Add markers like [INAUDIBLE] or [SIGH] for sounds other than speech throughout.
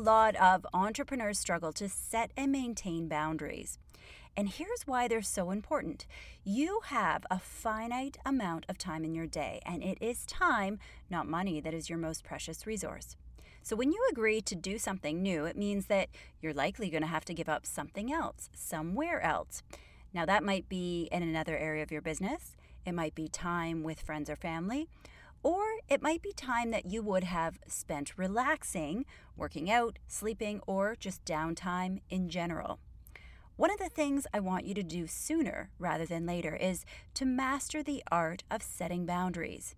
Lot of entrepreneurs struggle to set and maintain boundaries. And here's why they're so important. You have a finite amount of time in your day, and it is time, not money, that is your most precious resource. So when you agree to do something new, it means that you're likely going to have to give up something else, somewhere else. Now, that might be in another area of your business, it might be time with friends or family, or it might be time that you would have spent relaxing, working out, sleeping, or just downtime in general. One of the things I want you to do sooner rather than later is to master the art of setting boundaries.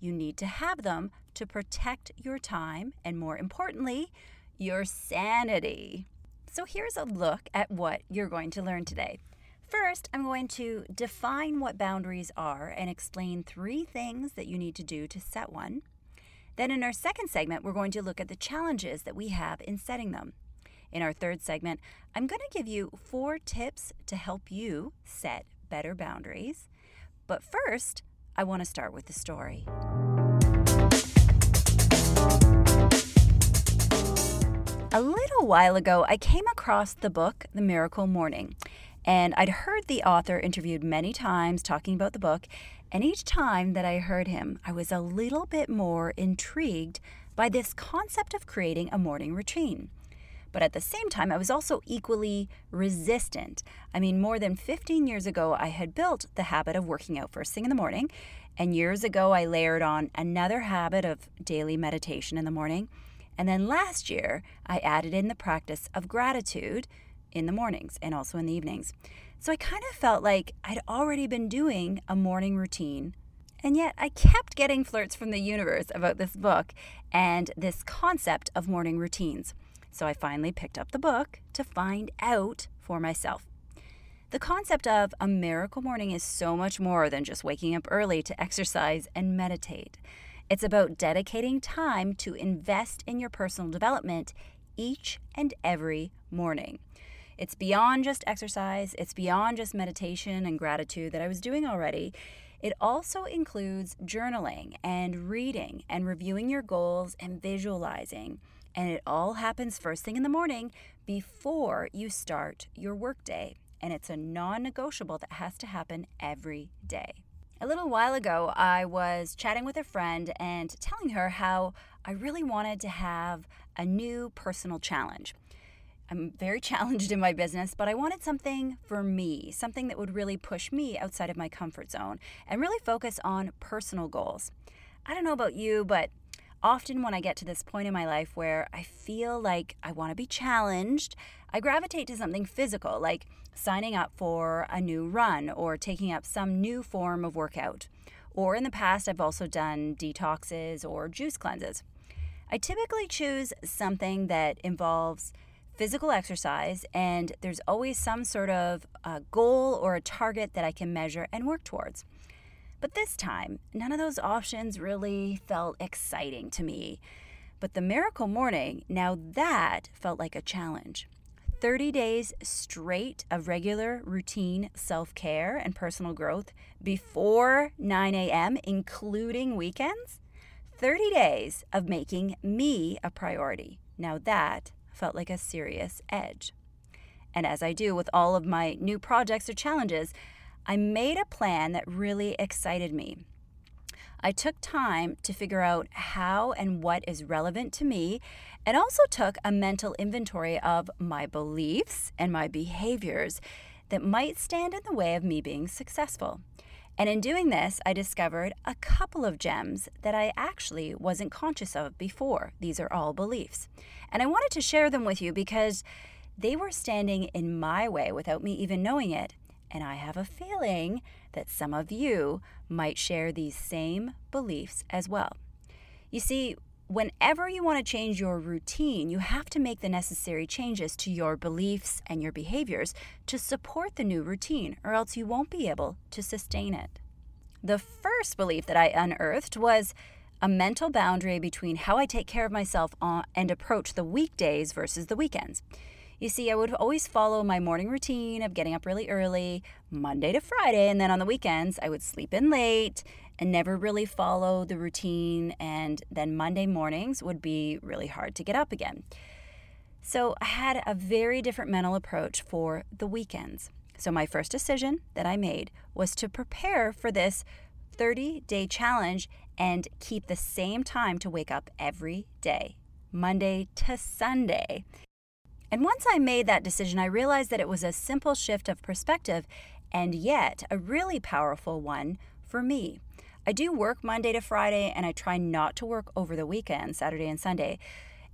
You need to have them to protect your time and, more importantly, your sanity. So, here's a look at what you're going to learn today. First, I'm going to define what boundaries are and explain three things that you need to do to set one. Then, in our second segment, we're going to look at the challenges that we have in setting them. In our third segment, I'm going to give you four tips to help you set better boundaries. But first, I want to start with the story. A little while ago, I came across the book The Miracle Morning, and I'd heard the author interviewed many times talking about the book, and each time that I heard him, I was a little bit more intrigued by this concept of creating a morning routine. But at the same time, I was also equally resistant. I mean, more than 15 years ago, I had built the habit of working out first thing in the morning. And years ago, I layered on another habit of daily meditation in the morning. And then last year, I added in the practice of gratitude in the mornings and also in the evenings. So I kind of felt like I'd already been doing a morning routine. And yet I kept getting flirts from the universe about this book and this concept of morning routines. So I finally picked up the book to find out for myself. The concept of a miracle morning is so much more than just waking up early to exercise and meditate. It's about dedicating time to invest in your personal development each and every morning. It's beyond just exercise, it's beyond just meditation and gratitude that I was doing already. It also includes journaling and reading and reviewing your goals and visualizing. And it all happens first thing in the morning before you start your workday. And it's a non negotiable that has to happen every day. A little while ago, I was chatting with a friend and telling her how I really wanted to have a new personal challenge. I'm very [LAUGHS] challenged in my business, but I wanted something for me, something that would really push me outside of my comfort zone and really focus on personal goals. I don't know about you, but often when I get to this point in my life where I feel like I want to be challenged, I gravitate to something physical, like signing up for a new run or taking up some new form of workout. Or in the past, I've also done detoxes or juice cleanses. I typically choose something that involves physical exercise, and there's always some sort of goal or a target that I can measure and work towards. But this time, none of those options really felt exciting to me. But the miracle morning, now that felt like a challenge. 30 days straight of regular routine self care and personal growth before 9 a.m., including weekends. 30 days of making me a priority. Now that felt like a serious edge. And as I do with all of my new projects or challenges, I made a plan that really excited me. I took time to figure out how and what is relevant to me, and also took a mental inventory of my beliefs and my behaviors that might stand in the way of me being successful. And in doing this, I discovered a couple of gems that I actually wasn't conscious of before. These are all beliefs. And I wanted to share them with you because they were standing in my way without me even knowing it And I have a feeling that some of you might share these same beliefs as well. You see, whenever you want to change your routine, you have to make the necessary changes to your beliefs and your behaviors to support the new routine, or else you won't be able to sustain it. The first belief that I unearthed was a mental boundary between how I take care of myself uh, and approach the weekdays versus the weekends. You see, I would always follow my morning routine of getting up really early, Monday to Friday, and then on the weekends, I would sleep in late and never really follow the routine. And then Monday mornings would be really hard to get up again. So I had a very different mental approach for the weekends. So my first decision that I made was to prepare for this 30 day challenge and keep the same time to wake up every day, Monday to Sunday. And once I made that decision, I realized that it was a simple shift of perspective and yet a really powerful one for me. I do work Monday to Friday and I try not to work over the weekend, Saturday and Sunday.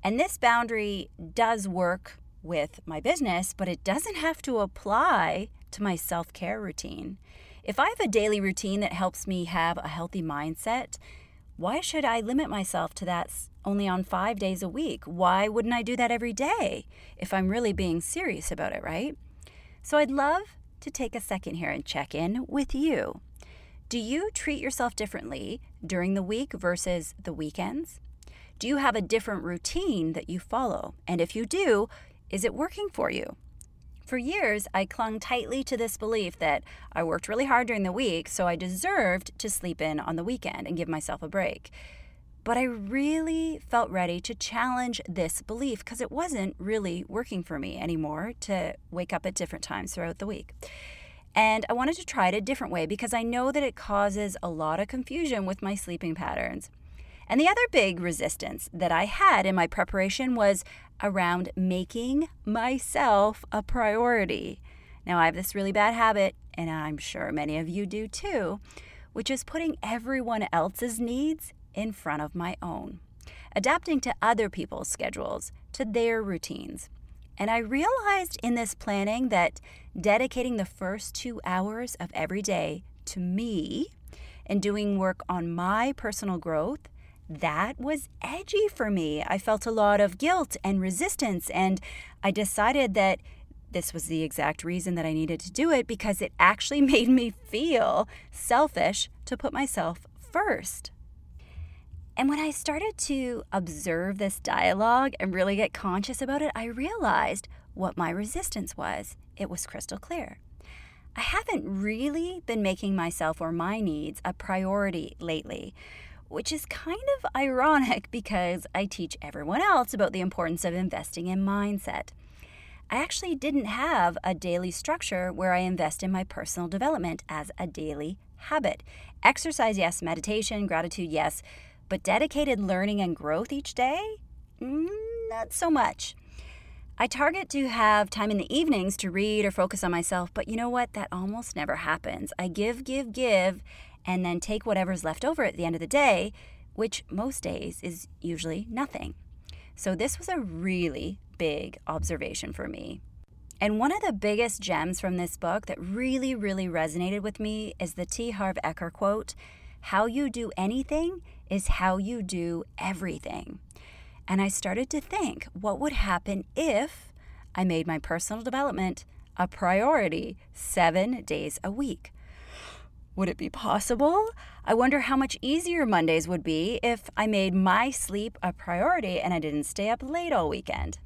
And this boundary does work with my business, but it doesn't have to apply to my self care routine. If I have a daily routine that helps me have a healthy mindset, why should I limit myself to that only on five days a week? Why wouldn't I do that every day if I'm really being serious about it, right? So I'd love to take a second here and check in with you. Do you treat yourself differently during the week versus the weekends? Do you have a different routine that you follow? And if you do, is it working for you? For years, I clung tightly to this belief that I worked really hard during the week, so I deserved to sleep in on the weekend and give myself a break. But I really felt ready to challenge this belief because it wasn't really working for me anymore to wake up at different times throughout the week. And I wanted to try it a different way because I know that it causes a lot of confusion with my sleeping patterns. And the other big resistance that I had in my preparation was around making myself a priority. Now, I have this really bad habit, and I'm sure many of you do too, which is putting everyone else's needs in front of my own, adapting to other people's schedules, to their routines. And I realized in this planning that dedicating the first two hours of every day to me and doing work on my personal growth, that was edgy for me. I felt a lot of guilt and resistance, and I decided that this was the exact reason that I needed to do it because it actually [LAUGHS] made me feel selfish to put myself first. And when I started to observe this dialogue and really get conscious about it, I realized what my resistance was. It was crystal clear. I haven't really been making myself or my needs a priority lately, which is kind of ironic [LAUGHS] because I teach everyone else about the importance of investing in mindset. I actually didn't have a daily structure where I invest in my personal development as a daily habit. Exercise, yes. Meditation, gratitude, yes. But dedicated learning and growth each day? Mm, not so much. I target to have time in the evenings to read or focus on myself, but you know what? That almost never happens. I give, give, give, and then take whatever's left over at the end of the day, which most days is usually nothing. So, this was a really big observation for me. And one of the biggest gems from this book that really, really resonated with me is the T. Harv Eker quote How you do anything is how you do everything. And I started to think what would happen if I made my personal development a priority seven days a week. Would it be possible? I wonder how much easier Mondays would be if I made my sleep a priority and I didn't stay up late all weekend.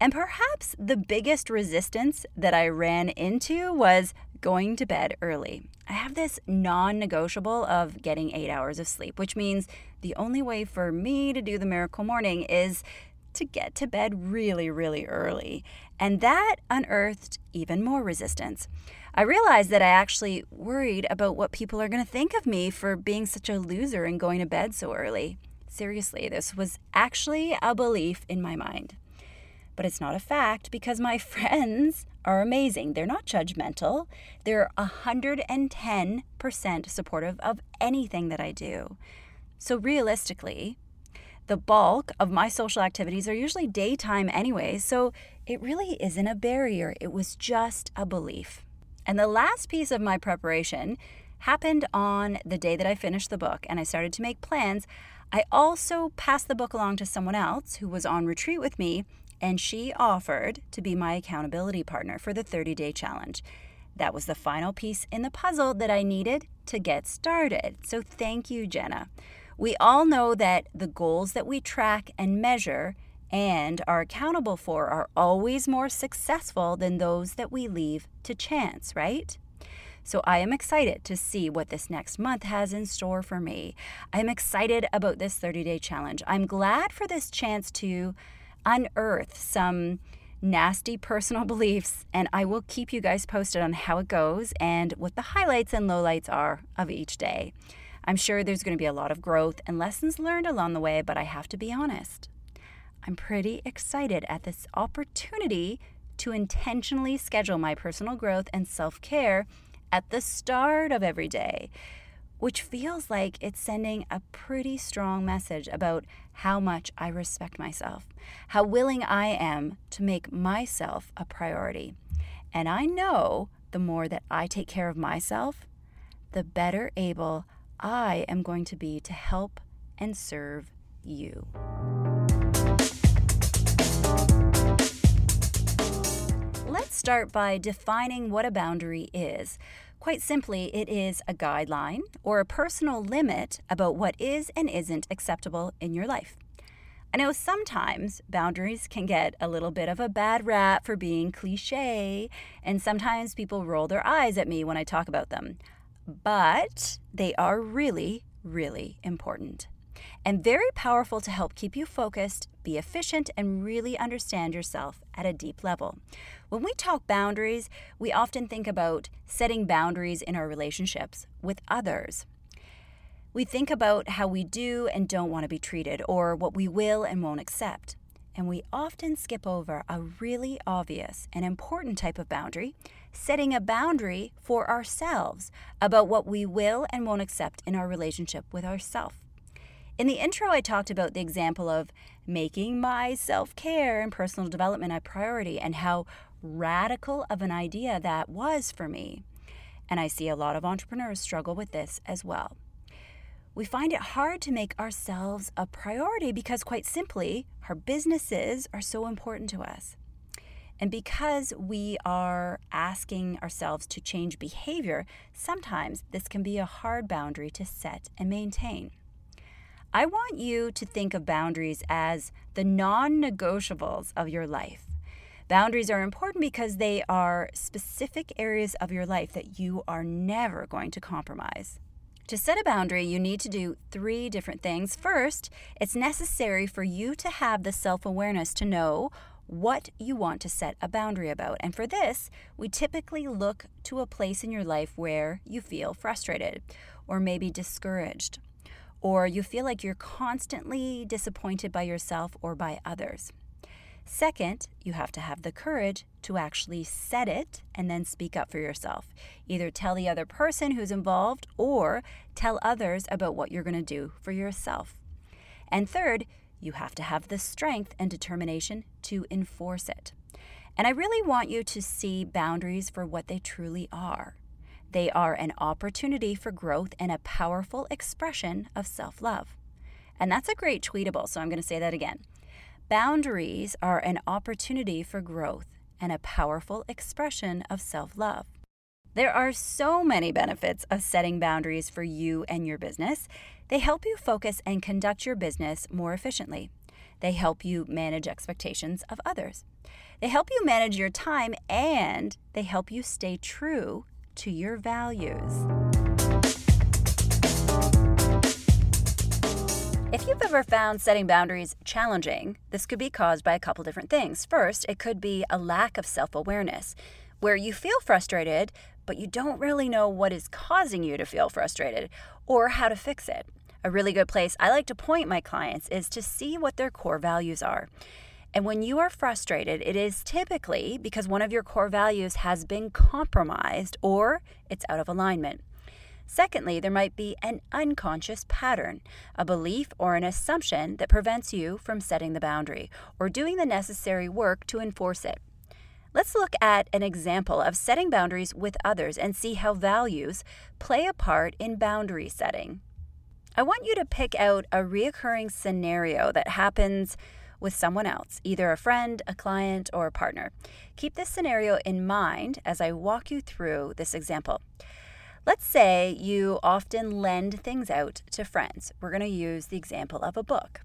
And perhaps the biggest resistance that I ran into was going to bed early. I have this non negotiable of getting eight hours of sleep, which means the only way for me to do the miracle morning is to get to bed really, really early. And that unearthed even more resistance. I realized that I actually worried about what people are going to think of me for being such a loser and going to bed so early. Seriously, this was actually a belief in my mind but it's not a fact because my [LAUGHS] friends are amazing. They're not judgmental. They're 110% supportive of anything that I do. So, realistically, the bulk of my social activities are usually daytime anyway, so it really isn't a barrier. It was just a belief. And the last piece of my preparation happened on the day that I finished the book and I started to make plans. I also passed the book along to someone else who was on retreat with me, and she offered to be my accountability partner for the 30 day challenge. That was the final piece in the puzzle that I needed to get started. So, thank you, Jenna. We all know that the goals that we track and measure and are accountable for are always more successful than those that we leave to chance, right? So I am excited to see what this next month has in store for me. I'm excited about this 30 day challenge. I'm glad for this chance to unearth some nasty personal [LAUGHS] beliefs, and I will keep you guys posted on how it goes and what the highlights and lowlights are of each day. I'm sure there's going to be a lot of growth and lessons learned along the way, but I have to be honest. I'm pretty excited at this opportunity to intentionally schedule my personal growth and self care at the start of every day, which feels like it's sending a pretty strong message about how much I respect myself, how willing I am to make myself a priority. And I know the more that I take care of myself, the better able I am going to be to help and serve you. Let's start by defining what a boundary is. Quite simply, it is a guideline or a personal limit about what is and isn't acceptable in your life. I know sometimes boundaries can get a little bit of a bad rap for being cliche, and sometimes people roll their eyes at me when I talk about them. But they are really, really important and very powerful to help keep you focused, be efficient, and really understand yourself at a deep level. When we talk boundaries, we often think about setting boundaries in our relationships with others. We think about how we do and don't want to be treated, or what we will and won't accept. And we often skip over a really obvious and important type of boundary, setting a boundary for ourselves about what we will and won't accept in our relationship with ourselves. In the intro, I talked about the example of making my self care and personal development a priority and how radical of an idea that was for me. And I see a lot of entrepreneurs struggle with this as well. We find it hard to make ourselves a priority because, quite simply, our businesses are so important to us. And because we are asking ourselves to change behavior, sometimes this can be a hard boundary to set and maintain. I want you to think of boundaries as the non negotiables of your life. Boundaries are important because they are specific areas of your life that you are never going to compromise. To set a boundary, you need to do three different things. First, it's necessary for you to have the self awareness to know what you want to set a boundary about. And for this, we typically look to a place in your life where you feel frustrated or maybe discouraged or you feel like you're constantly disappointed by yourself or by others. Second, you have to have the courage to actually set it and then speak up for yourself. Either tell the other person who's involved or tell others about what you're going to do for yourself. And third, you have to have the strength and determination to enforce it. And I really want you to see boundaries for what they truly are. They are an opportunity for growth and a powerful expression of self love. And that's a great tweetable, so I'm going to say that again. Boundaries are an opportunity for growth and a powerful expression of self love. There are so many benefits of setting boundaries for you and your business. They help you focus and conduct your business more efficiently. They help you manage expectations of others. They help you manage your time and they help you stay true to your values. If you've ever found setting boundaries challenging, this could be caused by a couple different things. First, it could be a lack of self awareness, where you feel frustrated, but you don't really know what is causing you to feel frustrated or how to fix it. A really good place I like to point my clients is to see what their core values are. And when you are frustrated, it is typically because one of your core values has been compromised or it's out of alignment. Secondly, there might be an unconscious pattern, a belief or an assumption that prevents you from setting the boundary or doing the necessary work to enforce it. Let's look at an example of setting boundaries with others and see how values play a part in boundary setting. I want you to pick out a reoccurring scenario that happens with someone else, either a friend, a client, or a partner. Keep this scenario in mind as I walk you through this example. Let's say you often lend things out to friends. We're going to use the example of a book.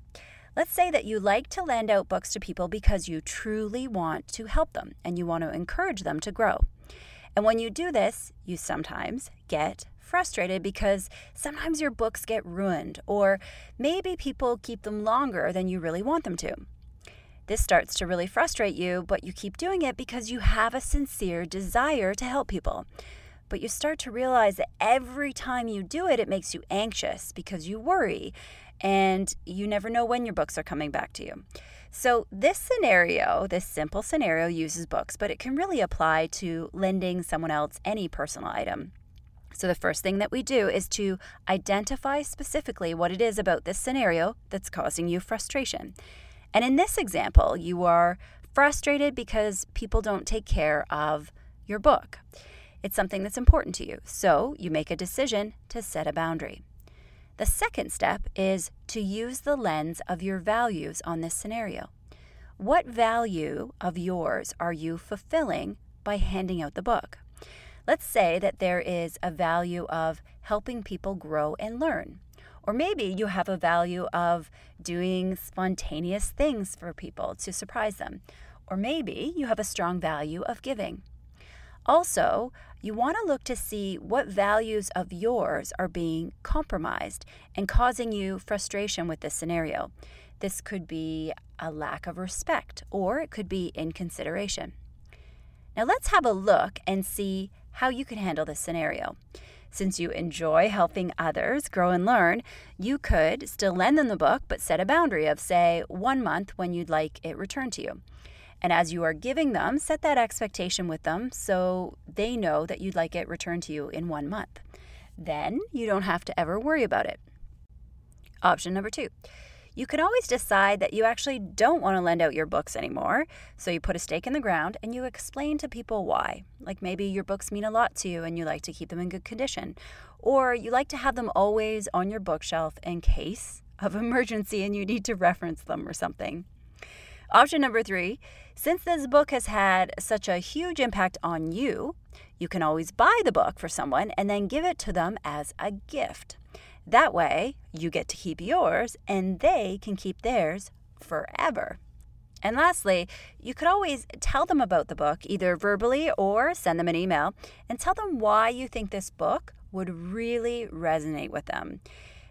Let's say that you like to lend out books to people because you truly want to help them and you want to encourage them to grow. And when you do this, you sometimes get frustrated because sometimes your books get ruined, or maybe people keep them longer than you really want them to. This starts to really frustrate you, but you keep doing it because you have a sincere desire to help people. But you start to realize that every time you do it, it makes you anxious because you worry and you never know when your books are coming back to you. So, this scenario, this simple scenario, uses books, but it can really apply to lending someone else any personal item. So, the first thing that we do is to identify specifically what it is about this scenario that's causing you frustration. And in this example, you are frustrated because people don't take care of your book. It's something that's important to you. So, you make a decision to set a boundary. The second step is to use the lens of your values on this scenario. What value of yours are you fulfilling by handing out the book? Let's say that there is a value of helping people grow and learn. Or maybe you have a value of doing spontaneous things for people to surprise them. Or maybe you have a strong value of giving. Also, you want to look to see what values of yours are being compromised and causing you frustration with this scenario. This could be a lack of respect or it could be inconsideration. Now, let's have a look and see how you can handle this scenario. Since you enjoy helping others grow and learn, you could still lend them the book, but set a boundary of, say, one month when you'd like it returned to you. And as you are giving them, set that expectation with them so they know that you'd like it returned to you in one month. Then you don't have to ever worry about it. Option number two you can always decide that you actually don't want to lend out your books anymore. So you put a stake in the ground and you explain to people why. Like maybe your books mean a lot to you and you like to keep them in good condition. Or you like to have them always on your bookshelf in case of [LAUGHS] emergency and you need to reference them or something. Option number three since this book has had such a huge impact on you, you can always buy the book for someone and then give it to them as a gift. That way, you get to keep yours and they can keep theirs forever. And lastly, you could always tell them about the book, either verbally or send them an email, and tell them why you think this book would really resonate with them.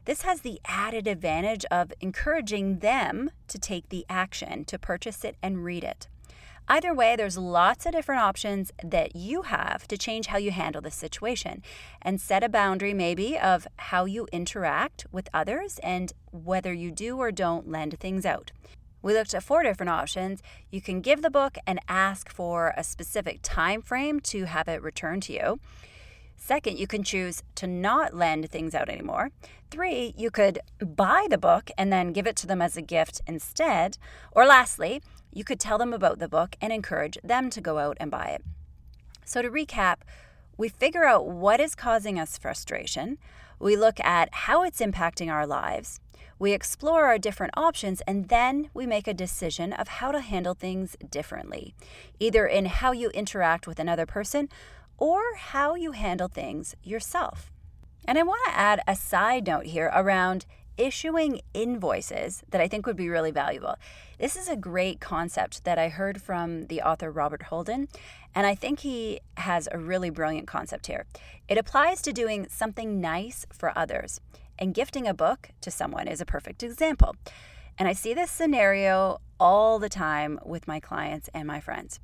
This has the added advantage of encouraging them to take the action to purchase it and read it. Either way, there's lots of different options that you have to change how you handle this situation and set a boundary, maybe, of how you interact with others and whether you do or don't lend things out. We looked at four different options. You can give the book and ask for a specific time frame to have it returned to you. Second, you can choose to not lend things out anymore. Three, you could buy the book and then give it to them as a gift instead. Or lastly, you could tell them about the book and encourage them to go out and buy it. So, to recap, we figure out what is causing us frustration, we look at how it's impacting our lives, we explore our different options, and then we make a decision of how to handle things differently, either in how you interact with another person or how you handle things yourself. And I want to add a side note here around issuing invoices that I think would be really valuable. This is a great concept that I heard from the author Robert Holden, and I think he has a really brilliant concept here. It applies to doing something nice for others, and gifting a book to someone is a perfect example. And I see this scenario all the time with my clients and my friends.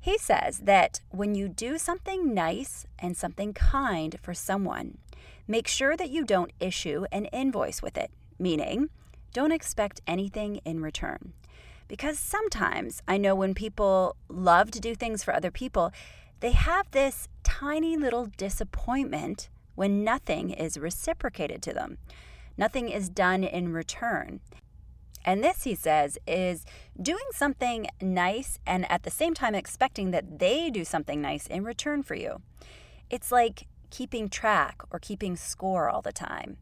He says that when you do something nice and something kind for someone, make sure that you don't issue an invoice with it, meaning don't expect anything in return. Because sometimes I know when people love to do things for other people, they have this tiny little disappointment when nothing is reciprocated to them. Nothing is done in return. And this, he says, is doing something nice and at the same time expecting that they do something nice in return for you. It's like keeping track or keeping score all the time.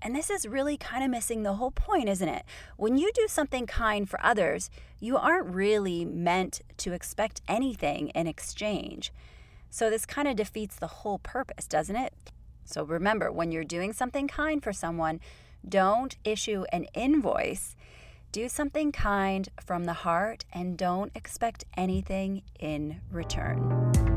And this is really kind of missing the whole point, isn't it? When you do something kind for others, you aren't really meant to expect anything in exchange. So this kind of defeats the whole purpose, doesn't it? So remember, when you're doing something kind for someone, don't issue an invoice. Do something kind from the heart and don't expect anything in return.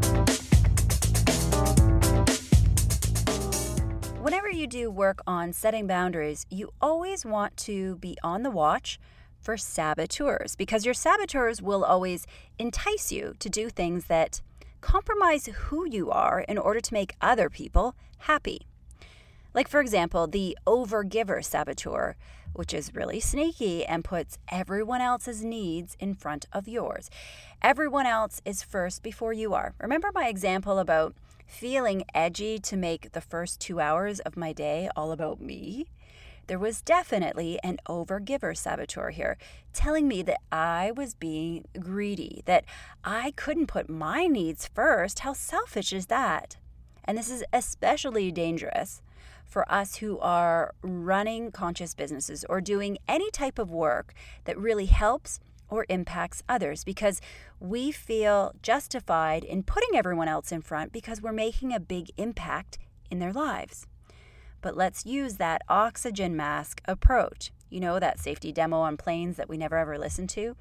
You do work on setting boundaries, you always want to be on the watch for saboteurs because your saboteurs will always entice you to do things that compromise who you are in order to make other people happy. Like, for example, the overgiver saboteur, which is really sneaky and puts everyone else's needs in front of yours. Everyone else is first before you are. Remember my example about feeling edgy to make the first two hours of my day all about me? There was definitely an overgiver saboteur here, telling me that I was being greedy, that I couldn't put my needs first. How selfish is that? And this is especially dangerous for us who are running conscious businesses or doing any type of work that really helps or impacts others because we feel justified in putting everyone else in front because we're making a big impact in their lives. But let's use that oxygen mask approach. You know, that safety demo on planes that we never ever listen to?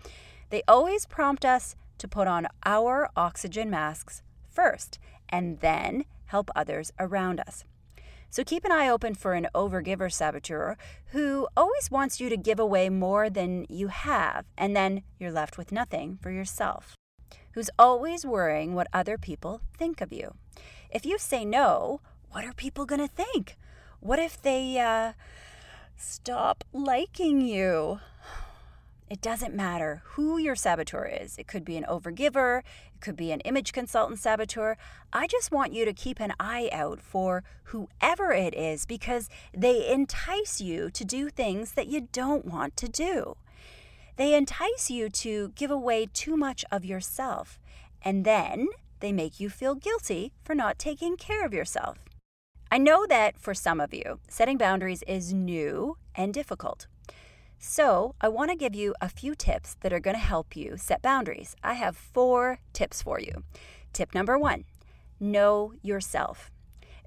They always prompt us to put on our oxygen masks first and then help others around us. So keep an eye open for an overgiver saboteur who always wants you to give away more than you have, and then you're left with nothing for yourself. Who's always worrying what other people think of you. If you say no, what are people going to think? What if they uh, stop liking you? It doesn't matter who your saboteur is. It could be an overgiver, it could be an image consultant saboteur. I just want you to keep an eye out for whoever it is because they entice you to do things that you don't want to do. They entice you to give away too much of yourself, and then they make you feel guilty for not taking care of yourself. I know that for some of you, setting boundaries is new and difficult. So, I want to give you a few tips that are going to help you set boundaries. I have four tips for you. Tip number one know yourself.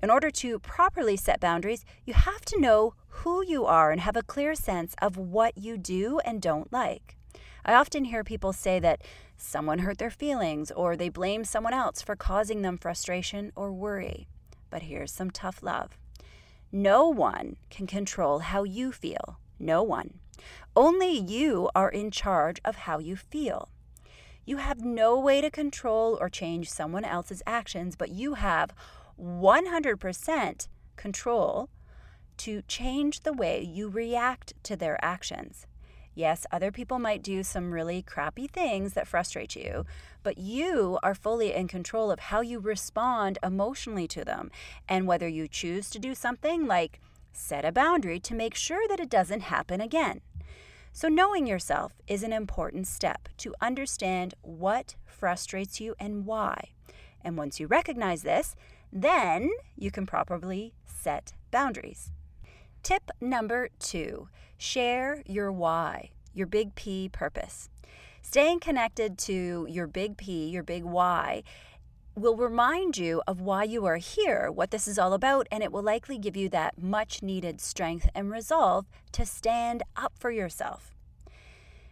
In order to properly set boundaries, you have to know who you are and have a clear sense of what you do and don't like. I often hear people say that someone hurt their feelings or they blame someone else for causing them frustration or worry. But here's some tough love no one can control how you feel. No one. Only you are in charge of how you feel. You have no way to control or change someone else's actions, but you have 100% control to change the way you react to their actions. Yes, other people might do some really crappy things that frustrate you, but you are fully in control of how you respond emotionally to them and whether you choose to do something like set a boundary to make sure that it doesn't happen again. So, knowing yourself is an important step to understand what frustrates you and why. And once you recognize this, then you can properly set boundaries. Tip number two share your why, your big P purpose. Staying connected to your big P, your big why, will remind you of why you are here, what this is all about, and it will likely give you that much needed strength and resolve to stand up for yourself.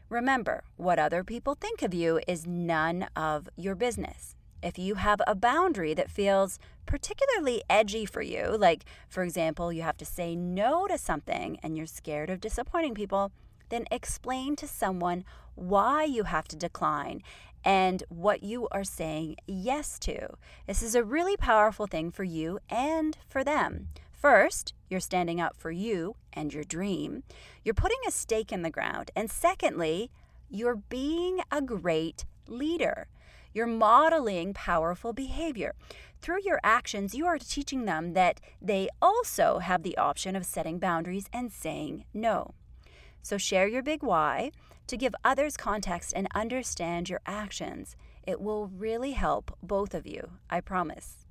Remember, what other people think of you is none of your business if you have a boundary that feels particularly edgy for you, like, for example, you have to say no to something and you're scared of disappointing people, then explain to someone why you have to decline and what you are saying yes to. This is a really powerful thing for you and for them. First, you're standing up for you and your dream. You're putting a stake in the ground. And secondly, you're being a great leader. You're modeling powerful behavior. Through your actions, you are teaching them that they also have the option of setting boundaries and saying no. So share your big why to give others context and understand your actions. It will really help both of you, I promise.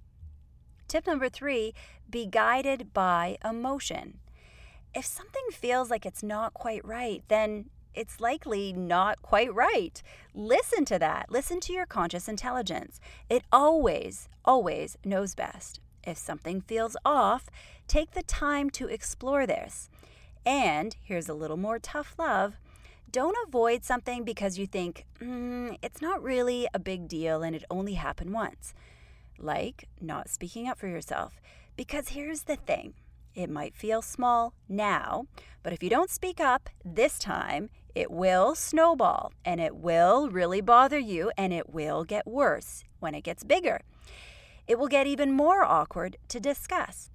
Tip number three be guided by emotion. If something feels like it's not quite right, then it's likely not quite right. Listen to that. Listen to your conscious intelligence. It always, always knows best. If something feels off, take the time to explore this. And here's a little more tough love don't avoid something because you think, mm, it's not really a big deal and it only happened once. Like not speaking up for yourself. Because here's the thing it might feel small now, but if you don't speak up this time, it will snowball and it will really bother you and it will get worse when it gets bigger. It will get even more awkward to discuss.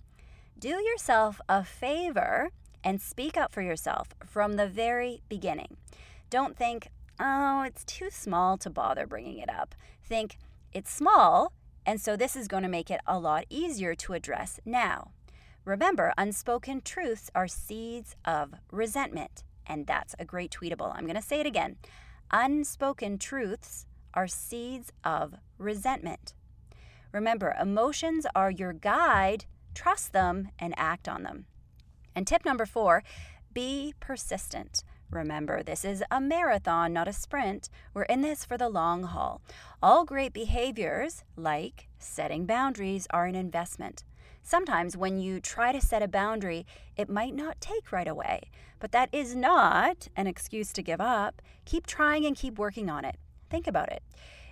Do yourself a favor and speak up for yourself from the very beginning. Don't think, oh, it's too small to bother bringing it up. Think, it's small, and so this is going to make it a lot easier to address now. Remember, unspoken truths are seeds of resentment, and that's a great tweetable. I'm going to say it again. Unspoken truths are seeds of resentment. Remember, emotions are your guide. Trust them and act on them. And tip number four be persistent. Remember, this is a marathon, not a sprint. We're in this for the long haul. All great behaviors, like setting boundaries, are an investment. Sometimes when you try to set a boundary, it might not take right away, but that is not an excuse to give up. Keep trying and keep working on it. Think about it.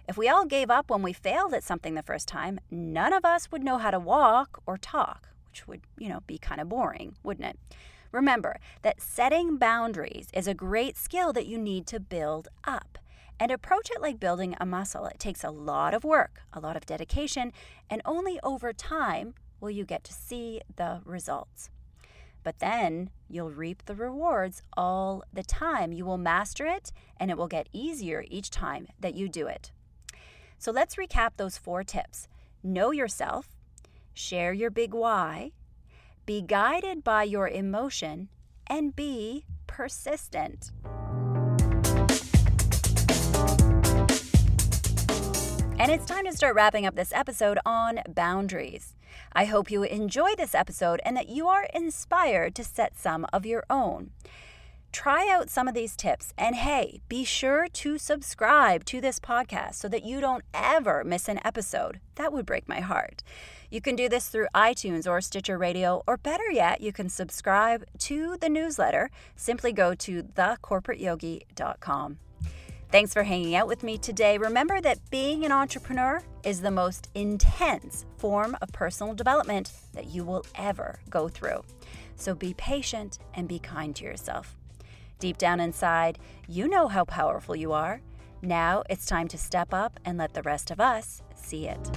If we all gave up when we failed at something the first time, none of us would know how to walk or talk, which would, you know, be kind of boring, wouldn't it? Remember that setting boundaries is a great skill that you need to build up. And approach it like building a muscle. It takes a lot of work, a lot of dedication, and only over time will you get to see the results. But then you'll reap the rewards all the time. You will master it, and it will get easier each time that you do it. So let's recap those four tips know yourself, share your big why, be guided by your emotion, and be persistent. And it's time to start wrapping up this episode on boundaries. I hope you enjoy this episode and that you are inspired to set some of your own. Try out some of these tips. And hey, be sure to subscribe to this podcast so that you don't ever miss an episode. That would break my heart. You can do this through iTunes or Stitcher Radio, or better yet, you can subscribe to the newsletter. Simply go to thecorporateyogi.com. Thanks for hanging out with me today. Remember that being an entrepreneur is the most intense form of personal development that you will ever go through. So be patient and be kind to yourself. Deep down inside, you know how powerful you are. Now it's time to step up and let the rest of us see it.